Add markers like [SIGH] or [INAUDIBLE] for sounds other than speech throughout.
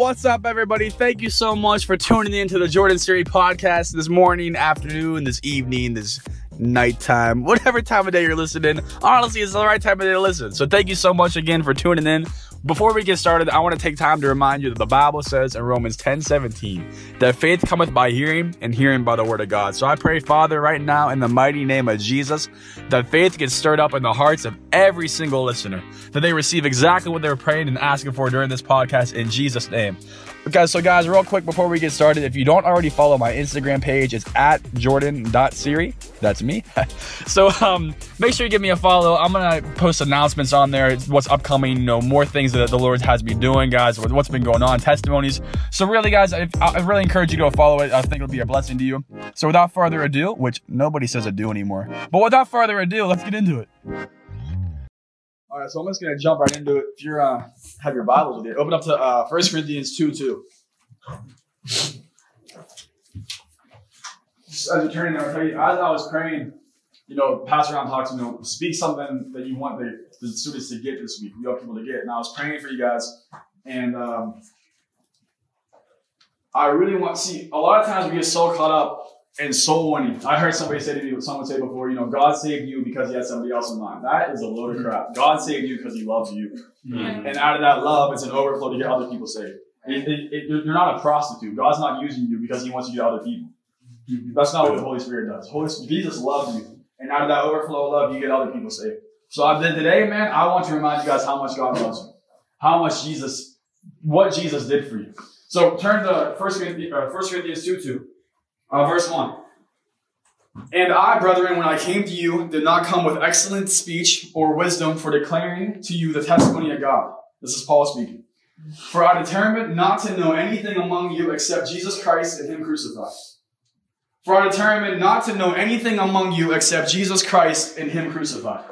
What's up, everybody? Thank you so much for tuning in to the Jordan Seery podcast this morning, afternoon, this evening, this nighttime, whatever time of day you're listening. Honestly, it's the right time of day to listen. So thank you so much again for tuning in. Before we get started, I want to take time to remind you that the Bible says in Romans 10 17 that faith cometh by hearing and hearing by the word of God. So I pray, Father, right now in the mighty name of Jesus, that faith gets stirred up in the hearts of every single listener, that they receive exactly what they're praying and asking for during this podcast in Jesus' name. Guys, so guys, real quick before we get started, if you don't already follow my Instagram page, it's at jordan.seery. That's me. [LAUGHS] so um, make sure you give me a follow. I'm gonna post announcements on there, what's upcoming, you know, more things that the Lord has me doing, guys, what's been going on, testimonies. So really, guys, I, I really encourage you to go follow it. I think it'll be a blessing to you. So without further ado, which nobody says ado anymore, but without further ado, let's get into it. All right, so I'm just gonna jump right into it. If you're uh, have your Bibles with you, open up to uh, 1 Corinthians 2 2. Just as you're turning I'll tell you, as I was praying, you know, pass around talks, you know, speak something that you want the, the students to get this week, you want people to get. And I was praying for you guys, and um, I really want to see, a lot of times we get so caught up in soul winning. I heard somebody say to me, what someone say before, you know, God saved you because he had somebody else in mind. That is a load of crap. God saved you because he loves you. Mm-hmm. And out of that love, it's an overflow to get other people saved. It, it, it, you're not a prostitute. God's not using you because he wants you to get other people. That's not what the Holy Spirit does. Holy Jesus loves you. And out of that overflow of love, you get other people saved. So I did today, man, I want to remind you guys how much God loves you. How much Jesus, what Jesus did for you. So turn to 1 Corinthians, uh, 1 Corinthians 2 2, uh, verse 1. And I, brethren, when I came to you, did not come with excellent speech or wisdom for declaring to you the testimony of God. This is Paul speaking. For I determined not to know anything among you except Jesus Christ and Him crucified. For I determined not to know anything among you except Jesus Christ and Him crucified.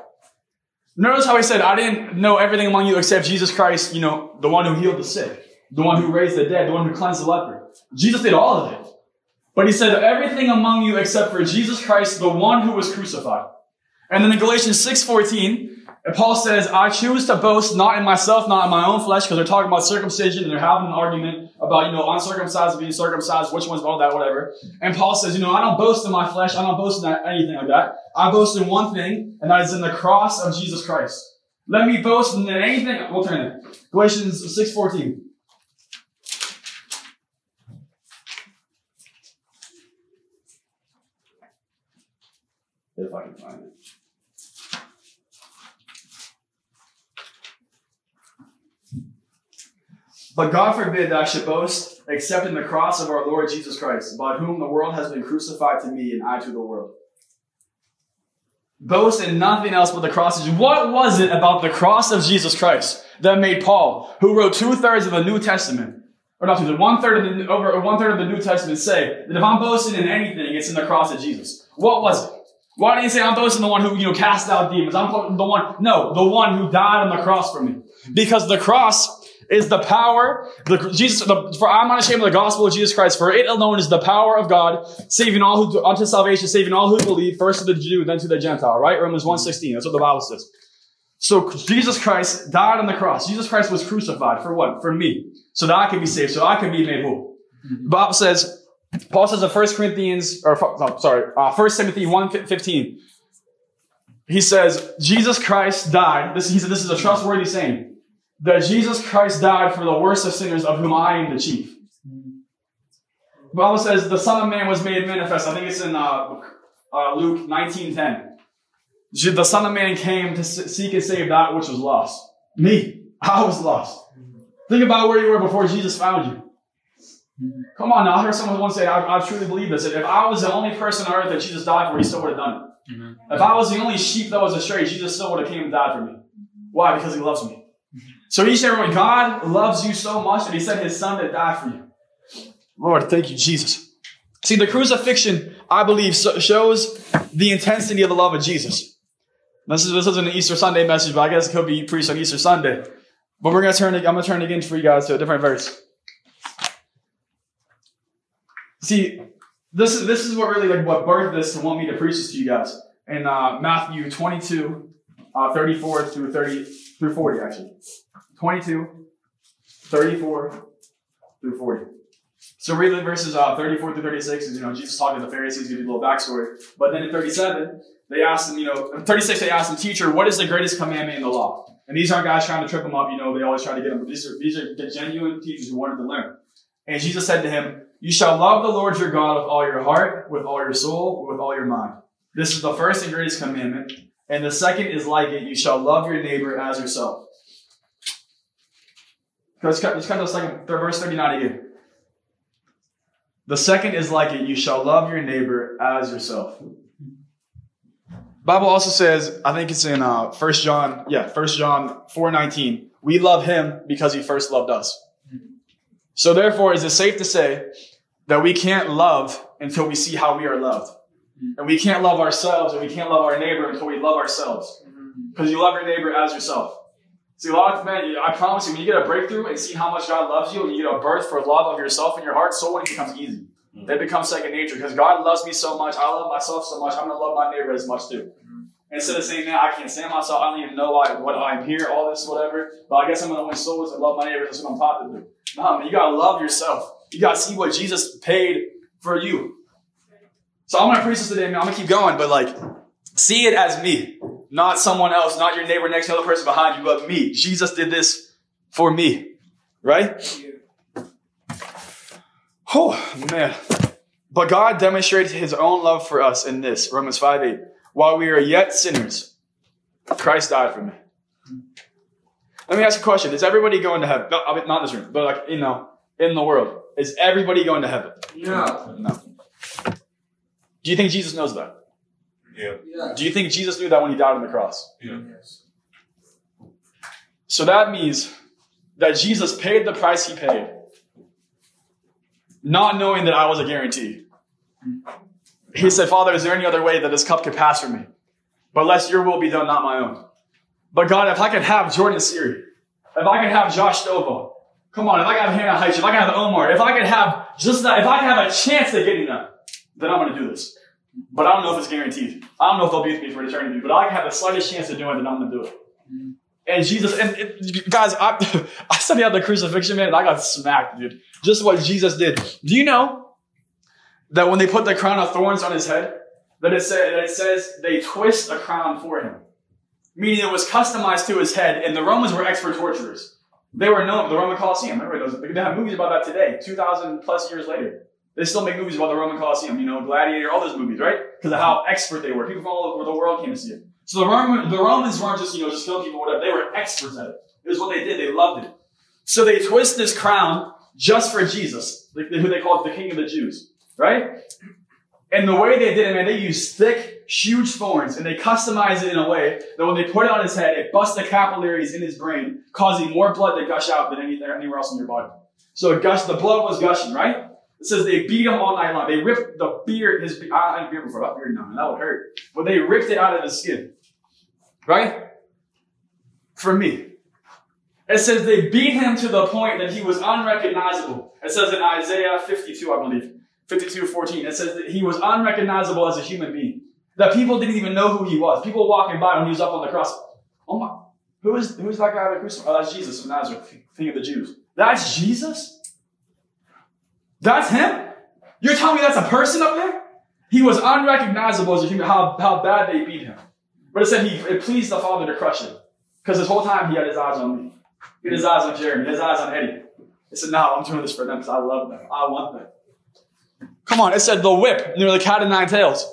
Notice how he said, I didn't know everything among you except Jesus Christ, you know, the one who healed the sick, the one who raised the dead, the one who cleansed the leper. Jesus did all of it. But he said, everything among you except for Jesus Christ, the one who was crucified. And then in Galatians 6.14, Paul says, I choose to boast not in myself, not in my own flesh, because they're talking about circumcision and they're having an argument about, you know, uncircumcised being circumcised, which one's all that, whatever. And Paul says, you know, I don't boast in my flesh, I don't boast in anything like that. I boast in one thing, and that is in the cross of Jesus Christ. Let me boast in anything. We'll turn it. Galatians 6.14. If I can find it. But God forbid that I should boast except in the cross of our Lord Jesus Christ, by whom the world has been crucified to me and I to the world. Boast in nothing else but the cross What was it about the cross of Jesus Christ that made Paul, who wrote two thirds of the New Testament, or not two one third of the over one third of the New Testament, say that if I'm boasting in anything, it's in the cross of Jesus? What was it? Why didn't he say I'm boasting the one who you know cast out demons? I'm the one. No, the one who died on the cross for me, because the cross is the power, the, Jesus, the, for I'm not ashamed of the gospel of Jesus Christ, for it alone is the power of God, saving all who, unto salvation, saving all who believe, first to the Jew, then to the Gentile, right? Romans 1.16, that's what the Bible says. So Jesus Christ died on the cross. Jesus Christ was crucified for what? For me. So that I could be saved, so I could be made whole. The Bible says, Paul says in 1 Corinthians, or no, sorry, uh, 1 Timothy 1.15, he says, Jesus Christ died. This, he said, this is a trustworthy saying that Jesus Christ died for the worst of sinners, of whom I am the chief. Bible says the Son of Man was made manifest. I think it's in uh, uh, Luke 19.10. The Son of Man came to seek and save that which was lost. Me. I was lost. Think about where you were before Jesus found you. Come on now. I heard someone once say, I, I truly believe this. If I was the only person on earth that Jesus died for, he still would have done it. Mm-hmm. If I was the only sheep that was astray, Jesus still would have came and died for me. Why? Because he loves me. So each and everyone, God loves you so much that he sent his son to die for you. Lord, thank you, Jesus. See, the crucifixion, I believe, shows the intensity of the love of Jesus. This is this isn't an Easter Sunday message, but I guess it could be preached on Easter Sunday. But we're gonna turn. I'm gonna turn again for you guys to a different verse. See, this is this is what really like what birthed this to want me to preach this to you guys in uh, Matthew 22, uh, 34 through 30 through 40 actually. 22, 34 through 40. So read the verses uh, 34 through 36 is, you know, Jesus talking to the Pharisees, give you a little backstory. But then in 37, they asked him, you know, in 36, they asked him, teacher, what is the greatest commandment in the law? And these aren't guys trying to trip him up, you know, they always try to get him. But these are, these are the genuine teachers who wanted to learn. And Jesus said to him, you shall love the Lord your God with all your heart, with all your soul, with all your mind. This is the first and greatest commandment. And the second is like it. You shall love your neighbor as yourself. Let's cut to the second, verse 39 again. The second is like it. You shall love your neighbor as yourself. Bible also says, I think it's in uh, 1 John, yeah, 1 John 4.19. We love him because he first loved us. So therefore, is it safe to say that we can't love until we see how we are loved? And we can't love ourselves and we can't love our neighbor until we love ourselves. Because you love your neighbor as yourself. See, a lot of men, I promise you, when you get a breakthrough and see how much God loves you and you get a birth for love of yourself in your heart, so it becomes easy. Mm-hmm. It becomes second nature because God loves me so much. I love myself so much. I'm going to love my neighbor as much too. Instead of saying, man, I can't stand myself. I don't even know why, what I'm here, all this, whatever. But I guess I'm going to win souls and love my neighbors. That's what I'm taught to do. No, man, you got to love yourself. You got to see what Jesus paid for you. So I'm going to preach this today, man. I'm going to keep going, but like, see it as me, not someone else, not your neighbor next to the other person behind you, but me. Jesus did this for me, right? Oh, man. But God demonstrated his own love for us in this, Romans 5 8. While we are yet sinners, Christ died for me. Let me ask a question. Is everybody going to heaven? No, I mean, not in this room, but like, you know, in the world. Is everybody going to heaven? No. No. Do you think Jesus knows that? Yeah. yeah. Do you think Jesus knew that when he died on the cross? Yeah. Yes. So that means that Jesus paid the price he paid, not knowing that I was a guarantee. Mm-hmm. He said, Father, is there any other way that this cup could pass from me? But lest your will be done, not my own. But God, if I could have Jordan Seery, if I could have Josh Stovall, come on, if I could have Hannah Heitch, if I could have Omar, if I could have just that, if I could have a chance at getting that, then I'm going to do this. But I don't know if it's guaranteed. I don't know if they'll be with me for eternity, but I have the slightest chance of doing it, then I'm going to do it. And Jesus, and it, guys, I, [LAUGHS] I studied out the crucifixion, man, and I got smacked, dude. Just what Jesus did. Do you know that when they put the crown of thorns on his head, that it, say, that it says they twist a crown for him? Meaning it was customized to his head, and the Romans were expert torturers. They were known, the Roman Colosseum. Remember, those, they have movies about that today, 2,000 plus years later. They still make movies about the Roman Colosseum, you know, Gladiator, all those movies, right? Because of how expert they were. People from all over the world came to see it. So the, Roman, the Romans weren't just, you know, just killing people, whatever. They were experts at it. It was what they did. They loved it. So they twist this crown just for Jesus, who they called the King of the Jews, right? And the way they did it, man, they used thick, huge thorns, and they customized it in a way that when they put it on his head, it busts the capillaries in his brain, causing more blood to gush out than anywhere else in your body. So it gushed, the blood was gushing, right? It says they beat him all night long. They ripped the beard, his I had beard before, not beard now, that would hurt. But they ripped it out of his skin. Right? For me. It says they beat him to the point that he was unrecognizable. It says in Isaiah 52, I believe. 52, 14. It says that he was unrecognizable as a human being. That people didn't even know who he was. People walking by when he was up on the cross. Oh my, who is, who is that guy that crucified? Oh, that's Jesus of Nazareth, King of the Jews. That's Jesus? That's him? You're telling me that's a person up there? He was unrecognizable as a human, how, how bad they beat him. But it said he, it pleased the Father to crush him. Because this whole time he had his eyes on me. He had his eyes on Jeremy, his eyes on Eddie. He said, no, I'm doing this for them because I love them. I want them. Come on, it said the whip, near the cat of nine tails.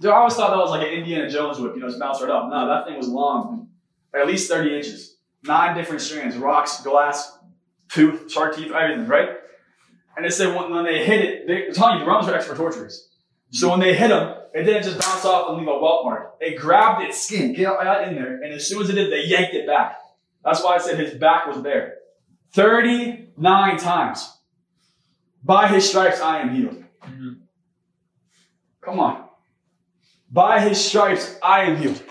Dude, I always thought that was like an Indiana Jones whip, you know, just bounce right up. No, that thing was long, at least 30 inches. Nine different strands, rocks, glass, tooth, shark teeth, everything, right? And they said when, when they hit it, they, I'm telling you, the Romans were expert torturers. So when they hit them, it didn't just bounce off and leave a welt mark. It grabbed its skin, got in there, and as soon as it did, they yanked it back. That's why I said his back was there. 39 times. By his stripes, I am healed. Mm-hmm. Come on. By his stripes, I am healed.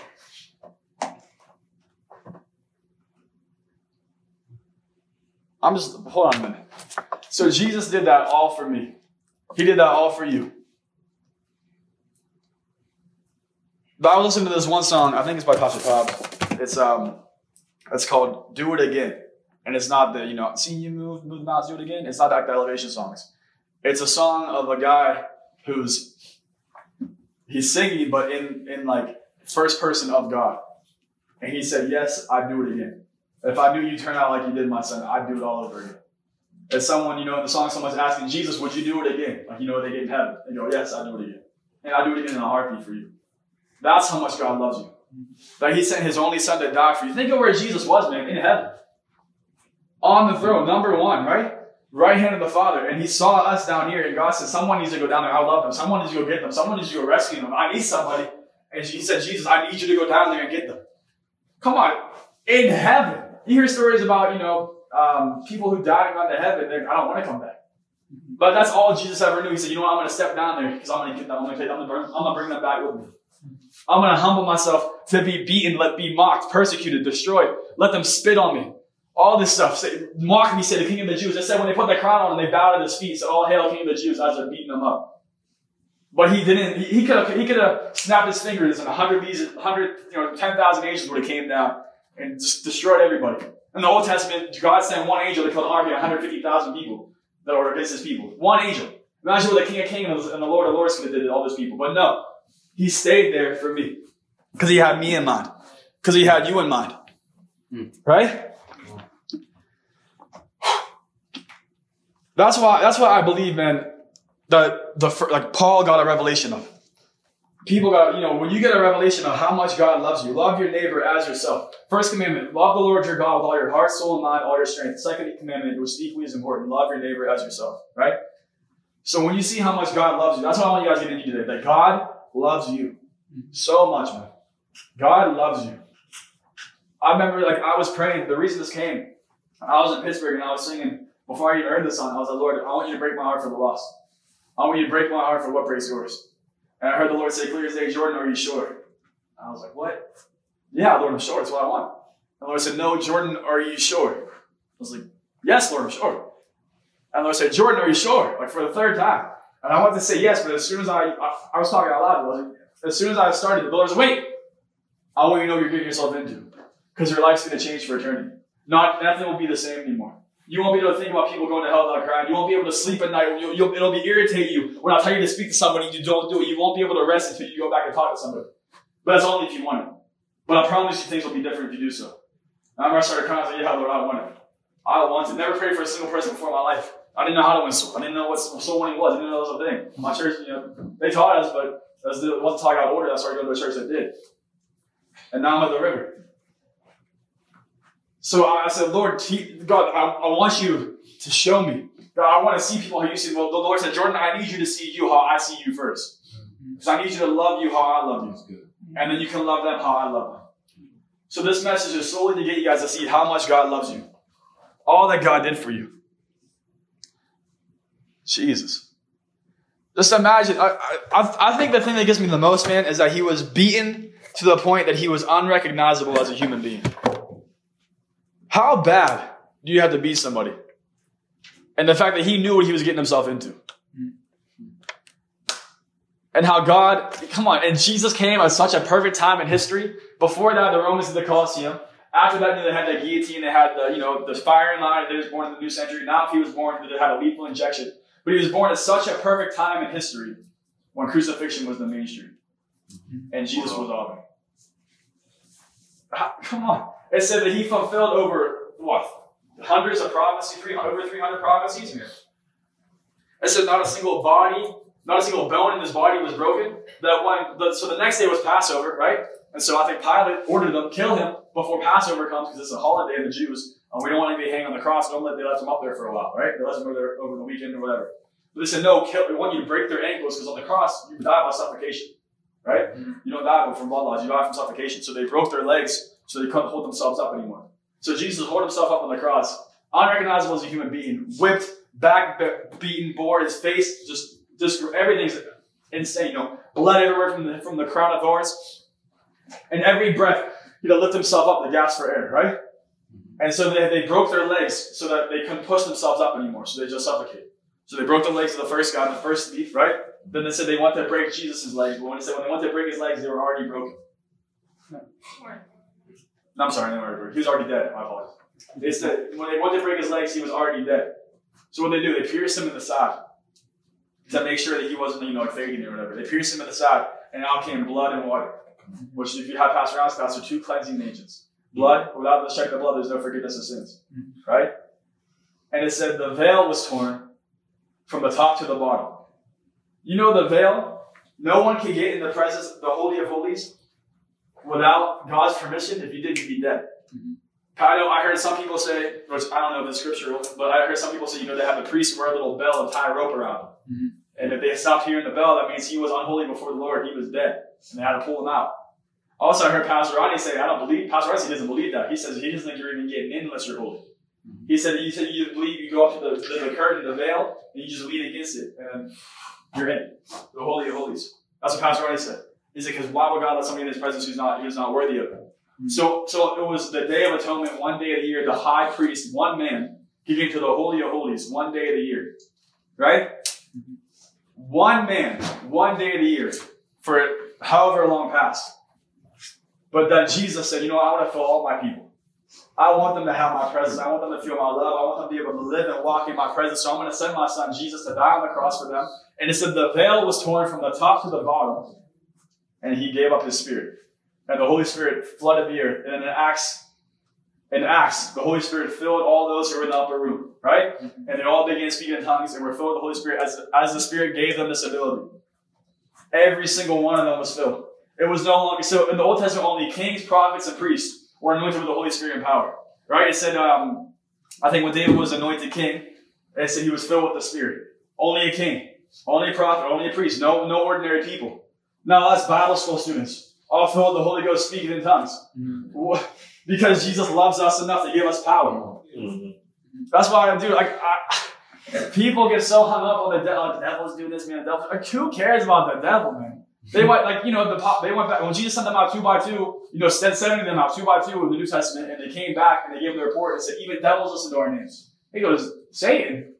I'm just, hold on a minute. So Jesus did that all for me. He did that all for you. But I was listening to this one song, I think it's by Tasha Cobbs. It's um it's called Do It Again. And it's not the, you know, see you move, move the mouse, do it again. It's not like the elevation songs. It's a song of a guy who's he's singing, but in in like first person of God. And he said, Yes, I'd do it again. If I knew you turn out like you did my son, I'd do it all over again. As someone, you know, in the song, someone's asking, Jesus, would you do it again? Like, you know, they get in heaven. They go, Yes, I'd do it again. And I'd do it again in a heartbeat for you. That's how much God loves you. That he sent his only son to die for you. Think of where Jesus was, man, in heaven. On the throne, number one, right? Right hand of the Father. And he saw us down here, and God said, Someone needs to go down there. I love them. Someone needs to go get them. Someone needs to go rescue them. I need somebody. And he said, Jesus, I need you to go down there and get them. Come on. In heaven. You hear stories about, you know, um, people who died and gone to heaven. They're, I don't want to come back. But that's all Jesus ever knew. He said, you know what? I'm going to step down there because I'm going to get them. I'm going to, I'm going to bring them back with me. I'm going to humble myself to be beaten, let be mocked, persecuted, destroyed. Let them spit on me. All this stuff. Say, mock me, said the king of the Jews. They said when they put the crown on and they bowed at his feet, said, all hail king of the Jews as they're beating him up. But he didn't, he, could have, he could have snapped his fingers and a hundred these, hundred, you know, 10,000 angels would have came down and just destroyed everybody. In the Old Testament, God sent one angel to kill an army of 150,000 people that were against his people. One angel. Imagine what the King of Kings and the Lord of Lords could have did to all those people. But no, he stayed there for me. Because he had me in mind. Because he had you in mind. Hmm. Right? That's why, that's why I believe, man, that the, like Paul got a revelation of. People got, you know, when you get a revelation of how much God loves you, love your neighbor as yourself. First commandment, love the Lord your God with all your heart, soul, and mind, all your strength. Second commandment, which equally as important, love your neighbor as yourself, right? So when you see how much God loves you, that's what I want you guys to get into today. That God loves you so much, man. God loves you. I remember, like, I was praying. The reason this came, I was in Pittsburgh and I was singing before I even heard the song. I was like, Lord, I want you to break my heart for the lost. I want you to break my heart for what breaks yours. And I heard the Lord say clear as day, Jordan, are you sure? I was like, what? Yeah, Lord, I'm sure. That's what I want. And the Lord said, no, Jordan, are you sure? I was like, yes, Lord, I'm sure. And the Lord said, Jordan, are you sure? Like for the third time. And I wanted to say yes, but as soon as I, I, I was talking out loud, was like, as soon as I started, the Lord said, wait, I want you to know what you're getting yourself into. Because your life's going to change for eternity. Not, nothing will be the same anymore. You won't be able to think about people going to hell without crying. You won't be able to sleep at night. You'll, you'll, it'll be irritate you when I tell you to speak to somebody you don't do it. You won't be able to rest until you go back and talk to somebody. But that's only if you want it. But I promise you things will be different if you do so. I remember I started crying. I was like, yeah, Lord, I want it. I want it. Never prayed for a single person before in my life. I didn't know how to win soul. I didn't know what soul winning was. I didn't know that was a thing. My church, you know, they taught us, but it wasn't taught out order. That's why I to a church that did. And now I'm at the river. So I said, Lord, God, I, I want you to show me. God, I want to see people how you see them. Well, the Lord said, Jordan, I need you to see you how I see you first. Mm-hmm. Because I need you to love you how I love you. And then you can love them how I love them. So this message is solely to get you guys to see how much God loves you. All that God did for you. Jesus. Just imagine. I, I, I think the thing that gets me the most, man, is that he was beaten to the point that he was unrecognizable as a human being. How bad do you have to beat somebody? And the fact that he knew what he was getting himself into. And how God, come on, and Jesus came at such a perfect time in history. Before that, the Romans did the Colosseum. After that, they had the guillotine, they had the, you know, the firing line, they was born in the new century. Now if he was born, they had a lethal injection. But he was born at such a perfect time in history when crucifixion was the mainstream. And Jesus was it. Come on. It said that he fulfilled over, what, hundreds of prophecies, 300, over 300 prophecies? It said not a single body, not a single bone in his body was broken. That when, the, so the next day was Passover, right? And so I think Pilate ordered them, kill him before Passover comes because it's a holiday of the Jews. Uh, we don't want to be hanging on the cross. Don't let they left him up there for a while, right? They left him over there over the weekend or whatever. But they said, no, kill, we want you to break their ankles because on the cross, you die by suffocation, right? You don't die from blood loss, you die from suffocation. So they broke their legs so they couldn't hold themselves up anymore. So Jesus held himself up on the cross, unrecognizable as a human being, whipped, back beaten, bore his face, just, just everything's insane. You know, blood everywhere from the, from the crown of thorns. And every breath, you know, lift himself up to gasp for air, right? And so they, they broke their legs so that they couldn't push themselves up anymore, so they just suffocated. So they broke the legs of the first guy, the first thief, right? Then they said they want to break Jesus' legs, but when they said when they want to break his legs, they were already broken. No, [LAUGHS] I'm sorry, they were. He was already dead. My apologies. They said when they went to break his legs, he was already dead. So what they do, they pierce him in the side to make sure that he wasn't, you know, faking or whatever. They pierce him in the side, and out came blood and water. Which, if you have Pastor Rounds class, are two cleansing agents. Blood, without the check of blood, there's no forgiveness of sins. Mm-hmm. Right? And it said the veil was torn from the top to the bottom. You know the veil? No one can get in the presence, of the Holy of Holies, without God's permission. If you did, you'd be dead. I know I heard some people say, which I don't know if it's scriptural, but I heard some people say, you know, they have the priest wear a little bell and tie a rope around him. Mhm. And if they stopped hearing the bell, that means he was unholy before the Lord. He was dead. And they had to pull him out. Also, I heard Pastor Ronnie say, I don't believe, Pastor Ronnie doesn't believe that. He says he doesn't think you're even getting in unless you're holy. Mhm. He said, you said you believe you go up to the, the, the curtain, the veil, and you just lean against it, and you're in. The Holy of Holies. That's what Pastor Ronnie said. He said, because why would God let somebody in his presence who's not, who's not worthy of it? Hmm. So, so it was the Day of Atonement, one day of the year. The high priest, one man, he came to the Holy of Holies, one day of the year, right? Hmm. One man, one day of the year, for however long past. But then Jesus said, you know, I want to fill all my people. I want them to have my presence. I want them to feel my love. I want them to be able to live and walk in my presence. So I'm going to send my son Jesus to die on the cross for them. And it said the veil was torn from the top to the bottom, and he gave up his spirit and the Holy Spirit flooded the earth. And in Acts, in Acts, the Holy Spirit filled all those who were in the upper room, right? Mm-hmm. And they all began speaking in tongues and were filled with the Holy Spirit as, as the Spirit gave them this ability. Every single one of them was filled. It was no longer so in the Old Testament only kings, prophets, and priests were anointed with the Holy Spirit and power. Right? It said, um, I think when David was anointed king, it said he was filled with the Spirit. Only a king, only a prophet, only a priest, no, no ordinary people. Now that's Bible school students all filled with the Holy Ghost speaking in tongues. Mhm. [LAUGHS] Because Jesus loves us enough to give us power. That's why I do. Like, I, [LAUGHS] people get so hung up on the devil. Like, the devil's doing this, man. The devil. Like, who cares about the devil, man? They went like you know the pop. They went back when Jesus sent them out two by two. You know, sent sending them out two by two in the New Testament, and they came back and they gave the report and said, even devils listen to our names. He goes, Satan.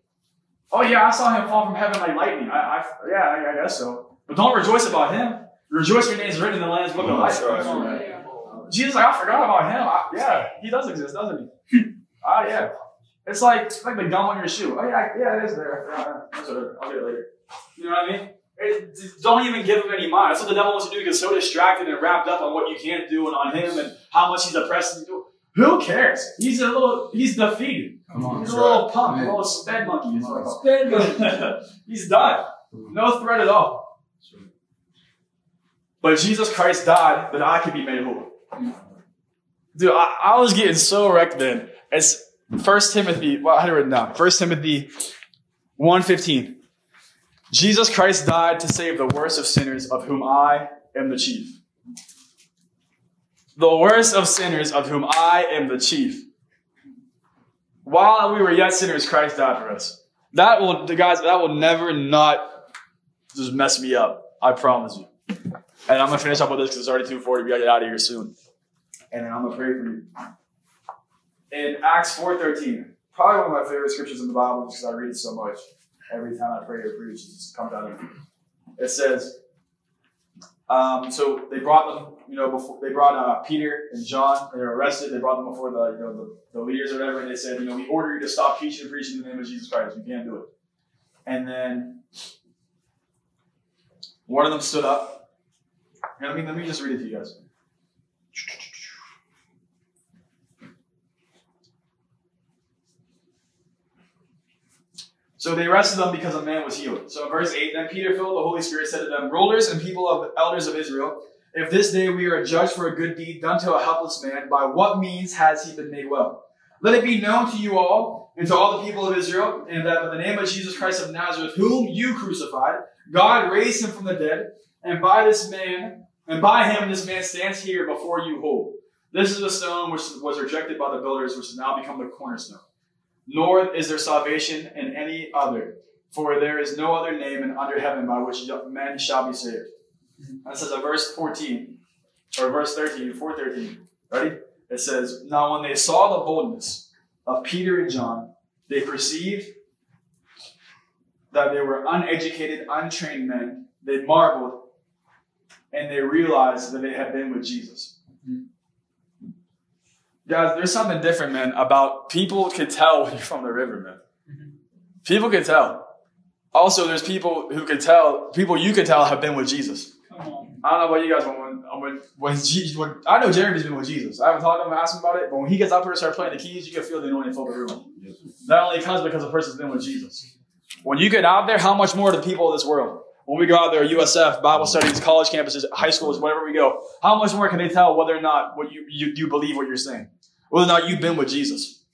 Oh yeah, I saw him fall from heaven like lightning. I, I yeah, I, I guess so. But don't rejoice about him. Rejoice your name is written in the Lamb's book of life. Jesus, like, I forgot about him. I, yeah, he does exist, doesn't he? [LAUGHS] Ah, yeah. It's like it's like the gum on your shoe. Oh yeah, yeah, it is there. Yeah. I'll get it later. You know what I mean? It, don't even give him any mind. That's what the devil wants to do. He gets so distracted and wrapped up on what you can't do and on him and how much he's oppressing you. Who cares? He's a little. He's defeated. Come on. He's a little right. punk, a little sped monkey. He's, [LAUGHS] like, he's done. No threat at all. But Jesus Christ died that I could be made whole. Dude, I, I was getting so wrecked then. It's First Timothy, well, I had it written down. First Timothy 1.15. Jesus Christ died to save the worst of sinners, of whom I am the chief. The worst of sinners, of whom I am the chief. While we were yet sinners, Christ died for us. That will, guys, that will never not just mess me up. I promise you. And I'm gonna finish up with this because it's already 2:40. We gotta get out of here soon. And then I'm gonna pray for you. In Acts 4:13, probably one of my favorite scriptures in the Bible because I read it so much. Every time I pray or preach, it just comes out of me. It says, um, so they brought them, you know, before they brought uh, Peter and John. They were arrested. They brought them before the, you know, the, the leaders or whatever, and they said, you know, we order you to stop teaching and preaching in the name of Jesus Christ. You can't do it. And then one of them stood up. Let me let me just read it to you guys. So they arrested them because a man was healed. So in verse 8, then Peter, filled the Holy Spirit, said to them, Rulers and people of elders of Israel, if this day we are judged for a good deed done to a helpless man, by what means has he been made well? Let it be known to you all and to all the people of Israel, and that by the name of Jesus Christ of Nazareth, whom you crucified, God raised him from the dead, and by this man, and by him this man stands here before you whole. This is the stone which was rejected by the builders, which has now become the cornerstone. Nor is there salvation in any other, for there is no other name under heaven by which men shall be saved. That says in verse 14, or verse 13, 413. Ready? It says, Now when they saw the boldness of Peter and John, they perceived that they were uneducated, untrained men. They marveled, and they realized that they had been with Jesus. Guys, there's something different, man, about people can tell when you're from the river, man. Mm-hmm. People can tell. Also, there's people who can tell, people you can tell have been with Jesus. Come on. I don't know about you guys, but when uh, when when, Jesus, when I know Jeremy's been with Jesus. I haven't talked to him, asked him about it, but when he gets up here and starts playing the keys, you can feel the anointing fill the room. That only comes because the person's been with Jesus. When you get out there, how much more the people of this world? When we go out there, USF, Bible studies, college campuses, high schools, wherever we go, how much more can they tell whether or not what you, you, you believe what you're saying? Whether or not you've been with Jesus?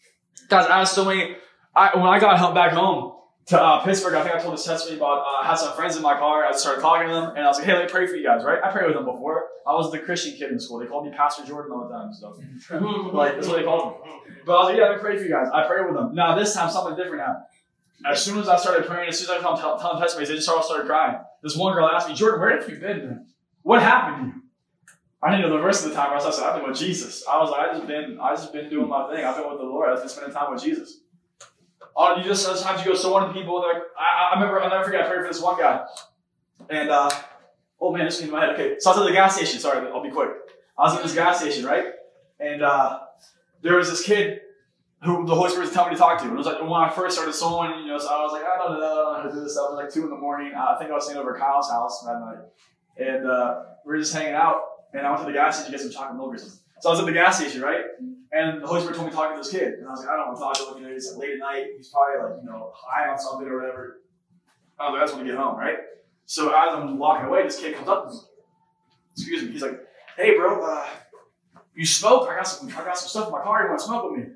Guys, I have so many, I, when I got back home to uh, Pittsburgh, I think I told this testimony about, uh, I had some friends in my car, I started talking to them, and I was like, hey, let me pray for you guys, right? I prayed with them before. I was the Christian kid in school. They called me Pastor Jordan all the time stuff. [LAUGHS] Like, that's what they called me. But I was like, yeah, let me pray for you guys. I prayed with them. Now, this time, something different happened. As soon as I started praying, as soon as I was telling, telling testimonies, they just all started crying. This one girl asked me, Jordan, where have you been, man? What happened to you? I didn't know the rest of the time. I said, I've been with Jesus. I was like, I just been, I just been doing my thing. I've been with the Lord. I've been spending time with Jesus. Oh, you just sometimes you go so many people. Like I, I remember, I'll never forget. I prayed for this one guy, and uh, oh man, this came in my head. Okay, so I was at the gas station. Sorry, I'll be quick. I was at this gas station, right? And uh, there was this kid who the Holy Spirit was telling me to talk to. And it was like when I first started sewing, you know, so I was like, I don't know, I don't know how to do this stuff. It was like two in the morning. I think I was staying over at Kyle's house that night, and uh, we were just hanging out. And I went to the gas station to get some chocolate milk or something. So I was at the gas station, right? And the Holy Spirit told me to talk to this kid. And I was like, I don't want to talk to him. You know, he's like late at night. He's probably like, you know, high on something or whatever. I was like, I just want to get home, right? So as I'm walking away, this kid comes up to me. Excuse me. He's like, Hey, bro, uh, you smoke? I got some. I got some stuff in my car. You want to smoke with me?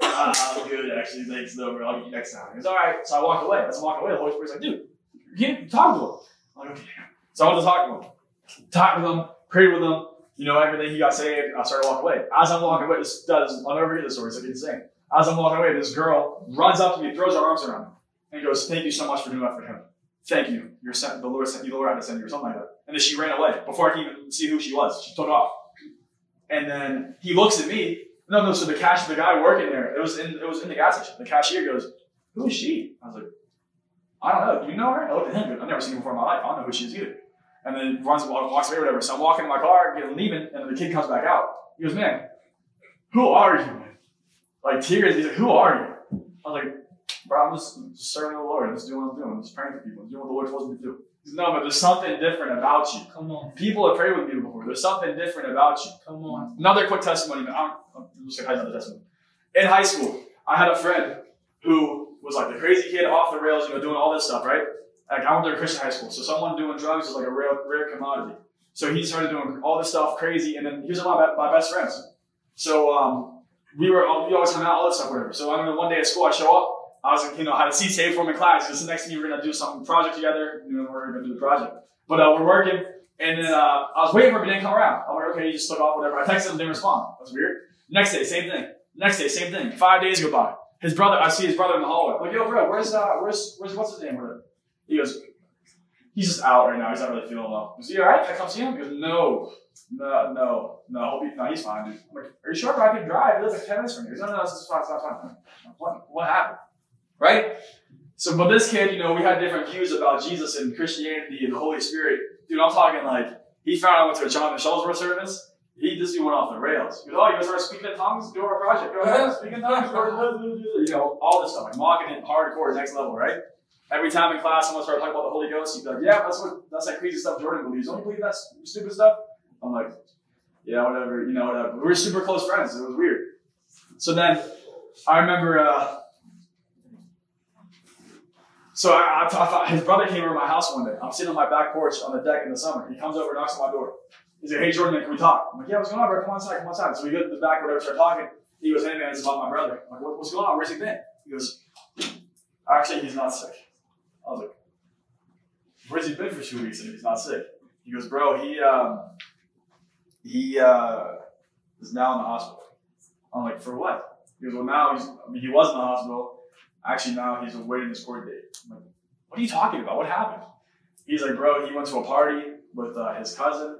Ah, I'm good, actually. Thanks, bro. I'll get you next time. He goes, All right. So I walk away. As I walked away, the Holy Spirit's like, Dude, you talk to him. I'm like, okay. So I went to talk to him. Talked with him, prayed with him, you know, everything he got saved, I started walking away. As I'm walking away, this does, I'll never forget this story, it's like insane. As I'm walking away, this girl runs up to me, throws her arms around me, and goes, Thank you so much for doing that for him. Thank you. You're sent, the Lord sent you, the Lord had to send you, or something like that. And then she ran away before I could even see who she was. She took off. And then he looks at me. No, no, so the cash, the guy working there, it was in it was in the gas station. The cashier goes, Who is she? I was like, I don't know. Do you know her? I looked at him, I've never seen her before in my life. I don't know who she is either and then runs walks away or whatever. So I'm walking in my car, getting leaving, and then the kid comes back out. He goes, "Man, who are you?" Like tears. He's like, "Who are you?" I was like, "Bro, I'm just, just serving the Lord. I'm just doing what I'm doing. I'm just praying for people. I'm doing what the Lord tells me to do." He's no, but there's something different about you. Come on. People have prayed with you before. There's something different about you. Come on. Another quick testimony. I'm, I'm just another testimony. In high school, I had a friend who was like the crazy kid off the rails, you know, doing all this stuff, right? like I went to a Christian high school, so someone doing drugs is like a rare, rare commodity. So he started doing all this stuff crazy, and then he was one of my, my best friends. So um, we were we always hung out, all this stuff, whatever. So I remember one day at school, I show up. I was like, you know, I had seat saved for in class. the next thing we're gonna do some project together. You know, we're gonna do the project. But uh, we're working, and then uh, I was waiting for him, he didn't come around. I'm like, okay, he just took off, whatever. I texted him, didn't respond. That's weird. Next day, same thing. Next day, same thing. Five days go by. His brother, I see his brother in the hallway. I'm like, yo, bro, where's uh, where's where's what's his name? He goes, he's just out right now. He's not really feeling well. Is he all right? Can I come see him? He goes, no, no, no, no. Hope he, no, he's fine. Dude. I'm like, are you sure? Bro? I can drive. He lives like ten minutes from here. He goes, no, no, is fine. It's not fine. What, what happened? Right? So, but this kid, you know, we had different views about Jesus and Christianity and the Holy Spirit. Dude, I'm talking like he found out went to a Jonathan Shuttlesworth service. He just he went off the rails. He goes, oh, you guys start speaking in tongues? Do our project. Go ahead, speak in tongues. You know, all this stuff, like mocking it hardcore, next level, right? Every time in class, someone started talking about the Holy Ghost, he'd be like, "Yeah, that's what that's that crazy stuff Jordan believes. Don't you believe that stupid stuff?" I'm like, "Yeah, whatever, you know, whatever." We were super close friends. It was weird. So then, I remember. Uh, so I, I, I, his brother came over my house one day. I'm sitting on my back porch on the deck in the summer. He comes over, knocks on my door. He's like, "Hey Jordan, can we talk?" I'm like, "Yeah, what's going on, bro? Come on inside, come on inside." So we go to the back, whatever, start talking. He goes, "Hey man, it's about my brother." I'm like, what, "What's going on? Where's he been?" He goes, "Actually, he's not sick." I was like, "Where's he been for two weeks if he's not sick?" He goes, "Bro, he um, he uh, is now in the hospital." I'm like, "For what?" He goes, "Well, now he's. I mean, he was in the hospital. Actually, now he's awaiting his court date." I'm like, "What are you talking about? What happened?" He's like, "Bro, he went to a party with uh, his cousin."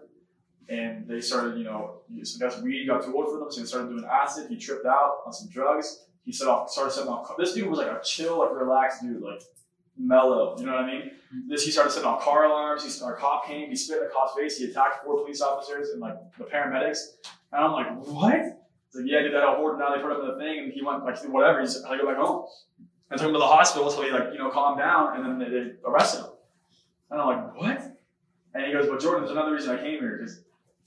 And they started, you know, some guys weed got too old for them, so they started doing acid. He tripped out on some drugs. He set off, started setting off. This dude was like a chill, like relaxed dude, like mellow. You know what I mean? This he started setting off car alarms. He our cop came. He spit in the cop's face. He attacked four police officers and like the paramedics. And I'm like, what? He's like, yeah, dude, that whole Horton now they put him in the thing, and he went like whatever. He's like, I go back home. I took him to the hospital until he like you know calmed down, and then they, they arrested him. And I'm like, what? And he goes, well, Jordan, there's another reason I came here because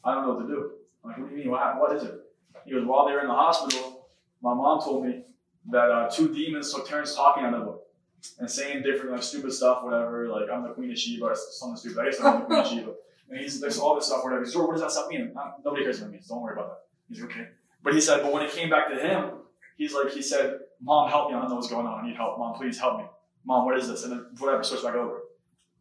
I don't know what to do. I'm like, what do you mean? What, what is it? He goes, while they were in the hospital, my mom told me that uh, two demons took turns talking on them and saying different, like stupid stuff, whatever. Like I'm the queen of Sheba, or something stupid. I guess I'm the queen of [LAUGHS] Sheba. And he's there's all this stuff, whatever. He's, what does that stuff mean? Nobody cares what it means. Don't worry about that. He's okay. But he said, but when it came back to him, he's like, he said, Mom, help me. I don't know what's going on. I need help. Mom, please help me. Mom, what is this? And then whatever, switch back over.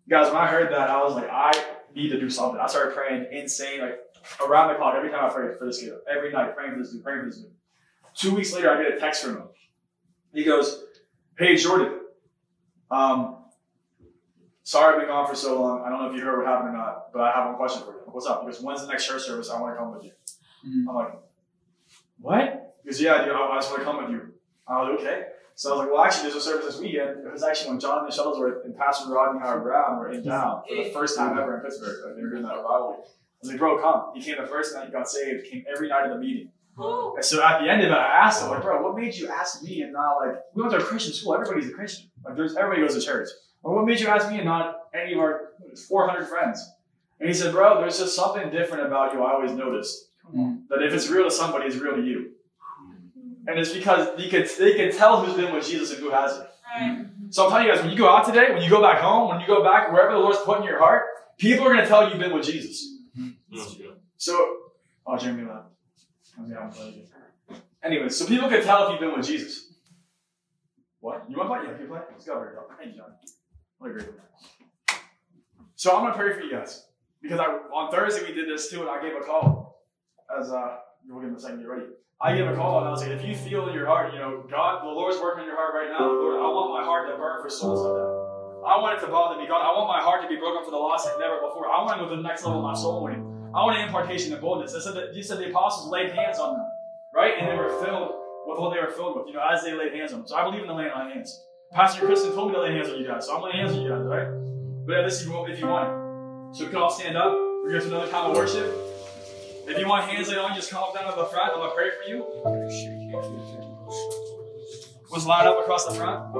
Guys, when I heard that, I was like, I need to do something. I started praying insane, like around the clock, every time I prayed for this kid. Every night, praying for this dude, praying for this dude. Two weeks later, I get a text from him. He goes, Hey, Jordan. Um, sorry I've been gone for so long. I don't know if you heard what happened or not, but I have one question for you. What's up? Because When's the next church service? I want to come with you. Mhm. I'm like, What? Because Yeah, dude, I I just want to come with you. I was like, Okay. So I was like, Well, actually, there's a service this weekend. It was actually when Jonathan Shuttlesworth and Pastor Rodney Howard-Browne were in town for the first time ever in Pittsburgh. Like, they were doing that revival. I was like, Bro, come. He came the first night, he got saved, came every night of the meeting. And so at the end of it, I asked him, like, bro, what made you ask me and not like we went to a Christian school? Everybody's a Christian. Like, there's everybody goes to church. But what made you ask me and not any of our 400 friends? And he said, bro, there's just something different about you. I always noticed mm. that if it's real to somebody, it's real to you. And it's because you could they can tell who's been with Jesus and who hasn't. So I'm telling you guys, when you go out today, when you go back home, when you go back wherever the Lord's put in your heart, people are going to tell you've been with Jesus. So, oh, Jeremy left. I was gonna play you. Anyway, so people can tell if you've been with Jesus. What? You want to play? Yeah, you play. Let's go. Here we go. Thank you, John. What a great one. So I'm gonna pray for you guys because I on Thursday we did this too, and I gave a call as uh we'll give him a second. Get ready. I give a call and I was like, if you feel in your heart, you know, God, the Lord's working in your heart right now. Lord, I want my heart to burn for souls like that. I want it to bother me. God, I want my heart to be broken for the lost like never before. I want to go to the next level of my soul winning. I want an impartation of boldness. I said that you said the apostles laid hands on them, right? And they were filled with what they were filled with, you know, as they laid hands on them. So I believe in the laying on hands. Pastor Kristen told me to lay hands on you guys, so I'm laying hands on you guys, right? But yeah, this is if you want. So we can all stand up. We're going to another time of worship. If you want hands laid on, just come up down to the front. I'm going to pray for you. Let's line up across the front.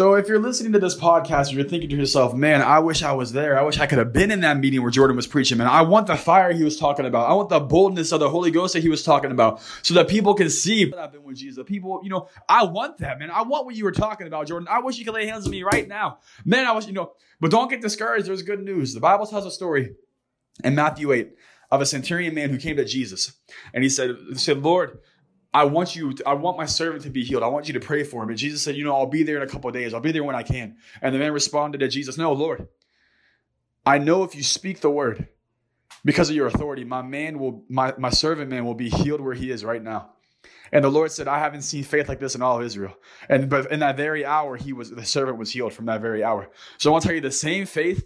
So if you're listening to this podcast and you're thinking to yourself, man, I wish I was there. I wish I could have been in that meeting where Jordan was preaching, man. I want the fire he was talking about. I want the boldness of the Holy Ghost that he was talking about so that people can see that I've been with Jesus. People, you know, I want that, man. I want what you were talking about, Jordan. I wish you could lay hands on me right now. Man, I wish, you know, but don't get discouraged. There's good news. The Bible tells a story in Matthew 8 of a centurion man who came to Jesus and he said, he said, Lord, I want you, to, I want my servant to be healed. I want you to pray for him. And Jesus said, You know, I'll be there in a couple of days. I'll be there when I can. And the man responded to Jesus, No, Lord, I know if you speak the word, because of your authority, my man will, my, my servant man will be healed where he is right now. And the Lord said, I haven't seen faith like this in all of Israel. And but in that very hour, he was the servant was healed from that very hour. So I want to tell you the same faith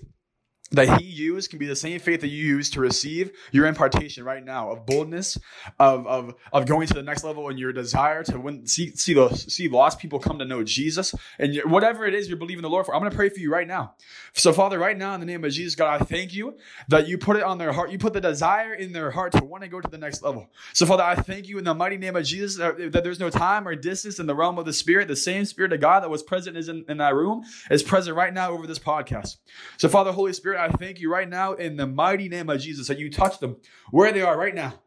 that he used can be the same faith that you use to receive your impartation right now of boldness, of of of going to the next level in your desire to win, see see the see lost people come to know Jesus and your- whatever it is you're believing the Lord for. I'm going to pray for you right now. So Father, right now in the name of Jesus, God, I thank you that you put it on their heart. You put the desire in their heart to want to go to the next level. So Father, I thank you in the mighty name of Jesus that, that there's no time or distance in the realm of the Spirit. The same Spirit of God that was present is in, in that room is present right now over this podcast. So Father, Holy Spirit, I thank you right now in the mighty name of Jesus that you touch them where they are right now.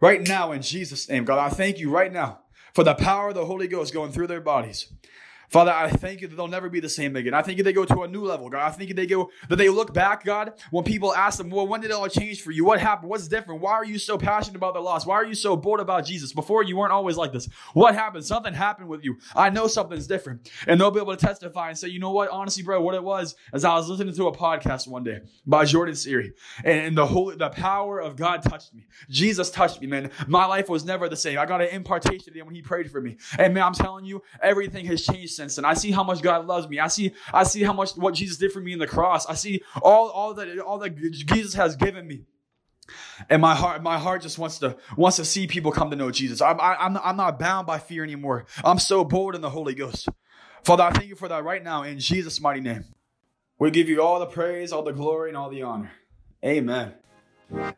Right now in Jesus' name, God, I thank you right now for the power of the Holy Ghost going through their bodies. Father, I thank you that they'll never be the same again. I think they go to a new level, God. I think they go that they look back, God, when people ask them, "Well, when did it all change for you? What happened? What's different? Why are you so passionate about the loss? Why are you so bold about Jesus? Before you weren't always like this. What happened? Something happened with you. I know something's different." And they'll be able to testify and say, "You know what? Honestly, bro, what it was is I was listening to a podcast one day by Jordan Seery, and the holy, the power of God touched me. Jesus touched me, man. My life was never the same. I got an impartation when he prayed for me, and man, I'm telling you, everything has changed since then. I see how much God loves me. I see, I see how much what Jesus did for me in the cross. I see all, all that, all that Jesus has given me. And my heart, my heart just wants to wants to see people come to know Jesus. I'm I, I'm not, I'm not bound by fear anymore. I'm so bold in the Holy Ghost. Father, I thank you for that right now in Jesus' mighty name. We give you all the praise, all the glory, and all the honor. Amen.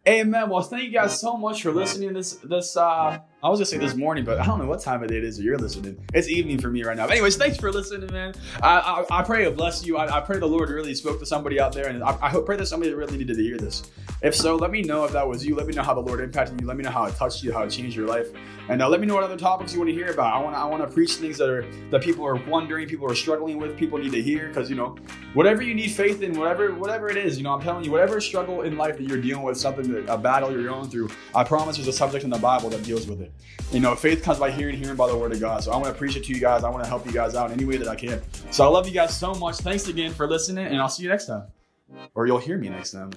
Amen. Well, thank you guys so much for listening to this this uh I was gonna say this morning, but I don't know what time of day it is that you're listening. It's evening for me right now. But anyways, thanks for listening, man. I I, I pray to bless you. I, I, pray the Lord really spoke to somebody out there, and I, I hope pray that somebody really needed to hear this. If so, let me know if that was you. Let me know how the Lord impacted you. Let me know how it touched you, how it changed your life, and uh, let me know what other topics you want to hear about. I want I want to preach things that are that people are wondering, people are struggling with, people need to hear. Because you know, whatever you need faith in, whatever whatever it is, you know, I'm telling you, whatever struggle in life that you're dealing with, something that a battle you're going through, I promise there's a subject in the Bible that deals with it. You know, faith comes by hearing, hearing by the word of God. So I want to preach it to you guys. I want to help you guys out in any way that I can. So I love you guys so much. Thanks again for listening, and I'll see you next time. Or you'll hear me next time.